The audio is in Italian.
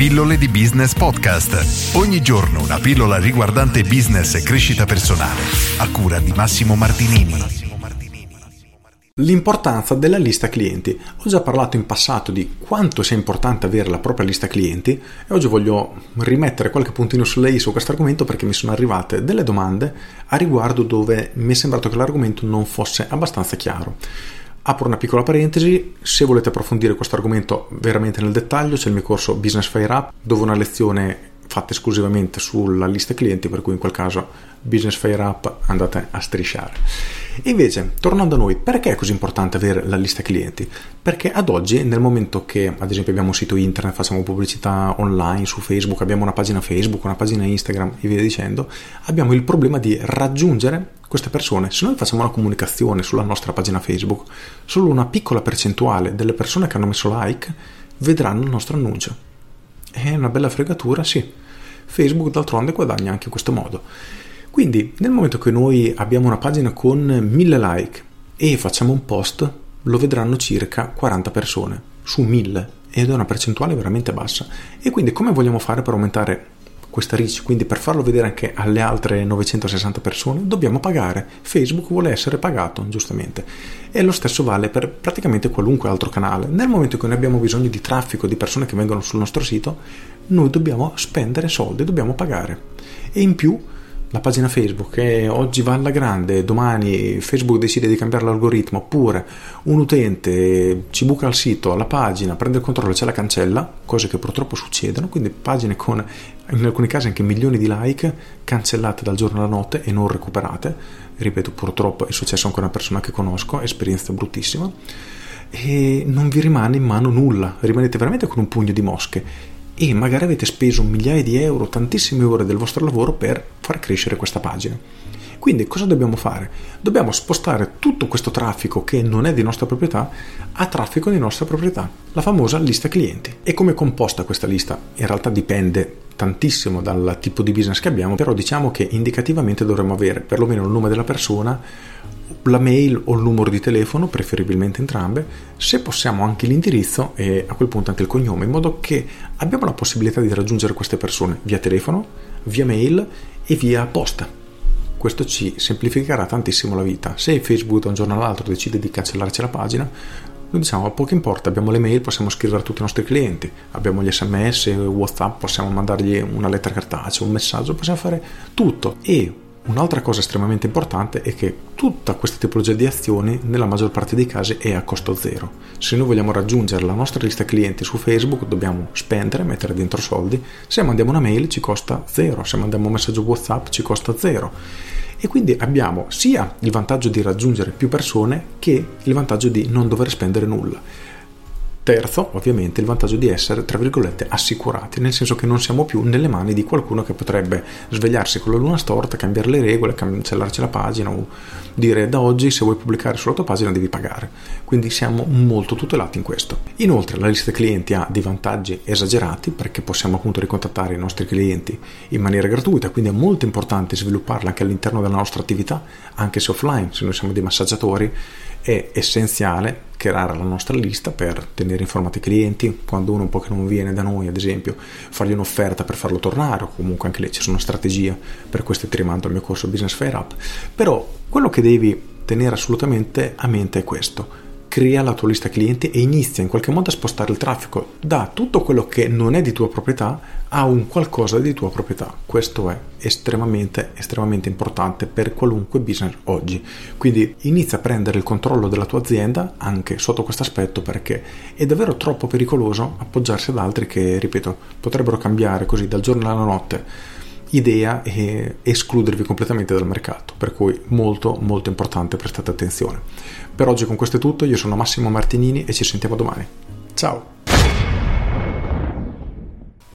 Pillole di Business Podcast. Ogni giorno una pillola riguardante business e crescita personale. A cura di Massimo Martinini. L'importanza della lista clienti. Ho già parlato in passato di quanto sia importante avere la propria lista clienti e oggi voglio rimettere qualche puntino sulle i su questo argomento perché mi sono arrivate delle domande a riguardo dove mi è sembrato che l'argomento non fosse abbastanza chiaro. Apro una piccola parentesi, se volete approfondire questo argomento veramente nel dettaglio c'è il mio corso Business Fire Up dove una lezione fatta esclusivamente sulla lista clienti, per cui in quel caso Business Fire Up andate a strisciare. Invece, tornando a noi, perché è così importante avere la lista clienti? Perché ad oggi, nel momento che ad esempio abbiamo un sito internet, facciamo pubblicità online su Facebook, abbiamo una pagina Facebook, una pagina Instagram e via dicendo, abbiamo il problema di raggiungere queste persone. Se noi facciamo una comunicazione sulla nostra pagina Facebook, solo una piccola percentuale delle persone che hanno messo like vedranno il nostro annuncio. È una bella fregatura, sì. Facebook d'altronde guadagna anche in questo modo. Quindi nel momento che noi abbiamo una pagina con 1000 like e facciamo un post, lo vedranno circa 40 persone su 1000 ed è una percentuale veramente bassa. E quindi come vogliamo fare per aumentare questa reach? Quindi per farlo vedere anche alle altre 960 persone dobbiamo pagare. Facebook vuole essere pagato, giustamente. E lo stesso vale per praticamente qualunque altro canale. Nel momento in cui noi abbiamo bisogno di traffico, di persone che vengono sul nostro sito, noi dobbiamo spendere soldi, dobbiamo pagare. E in più la pagina Facebook che oggi va alla grande, domani Facebook decide di cambiare l'algoritmo, oppure un utente ci buca il sito, la pagina, prende il controllo e ce la cancella, cose che purtroppo succedono, quindi pagine con in alcuni casi anche milioni di like cancellate dal giorno alla notte e non recuperate, ripeto purtroppo è successo anche a una persona che conosco, esperienza bruttissima, e non vi rimane in mano nulla, rimanete veramente con un pugno di mosche e magari avete speso migliaia di euro, tantissime ore del vostro lavoro per far crescere questa pagina. Quindi cosa dobbiamo fare? Dobbiamo spostare tutto questo traffico che non è di nostra proprietà a traffico di nostra proprietà, la famosa lista clienti. E come è composta questa lista? In realtà dipende tantissimo dal tipo di business che abbiamo, però diciamo che indicativamente dovremmo avere perlomeno il nome della persona, la mail o il numero di telefono, preferibilmente entrambe, se possiamo anche l'indirizzo e a quel punto anche il cognome, in modo che abbiamo la possibilità di raggiungere queste persone via telefono, via mail e via posta. Questo ci semplificherà tantissimo la vita. Se Facebook da un giorno all'altro decide di cancellarci la pagina, noi diciamo poco importa, abbiamo le mail, possiamo scrivere a tutti i nostri clienti, abbiamo gli sms, whatsapp, possiamo mandargli una lettera cartacea, un messaggio, possiamo fare tutto e Un'altra cosa estremamente importante è che tutta questa tipologia di azioni nella maggior parte dei casi è a costo zero. Se noi vogliamo raggiungere la nostra lista clienti su Facebook dobbiamo spendere, mettere dentro soldi, se mandiamo una mail ci costa zero, se mandiamo un messaggio WhatsApp ci costa zero. E quindi abbiamo sia il vantaggio di raggiungere più persone che il vantaggio di non dover spendere nulla. Terzo, ovviamente, il vantaggio di essere, tra virgolette, assicurati, nel senso che non siamo più nelle mani di qualcuno che potrebbe svegliarsi con la luna storta, cambiare le regole, cancellarci la pagina o dire da oggi se vuoi pubblicare sulla tua pagina devi pagare. Quindi siamo molto tutelati in questo. Inoltre la lista clienti ha dei vantaggi esagerati perché possiamo appunto ricontattare i nostri clienti in maniera gratuita, quindi è molto importante svilupparla anche all'interno della nostra attività, anche se offline, se noi siamo dei massaggiatori è essenziale creare la nostra lista per tenere informati i clienti, quando uno un po' che non viene da noi, ad esempio, fargli un'offerta per farlo tornare, o comunque anche lì c'è una strategia, per questo ti rimando al mio corso Business Fair Up. Però quello che devi tenere assolutamente a mente è questo crea la tua lista clienti e inizia in qualche modo a spostare il traffico da tutto quello che non è di tua proprietà a un qualcosa di tua proprietà. Questo è estremamente, estremamente importante per qualunque business oggi. Quindi inizia a prendere il controllo della tua azienda anche sotto questo aspetto perché è davvero troppo pericoloso appoggiarsi ad altri che, ripeto, potrebbero cambiare così dal giorno alla notte idea e escludervi completamente dal mercato, per cui molto molto importante prestate attenzione. Per oggi con questo è tutto, io sono Massimo Martinini e ci sentiamo domani. Ciao!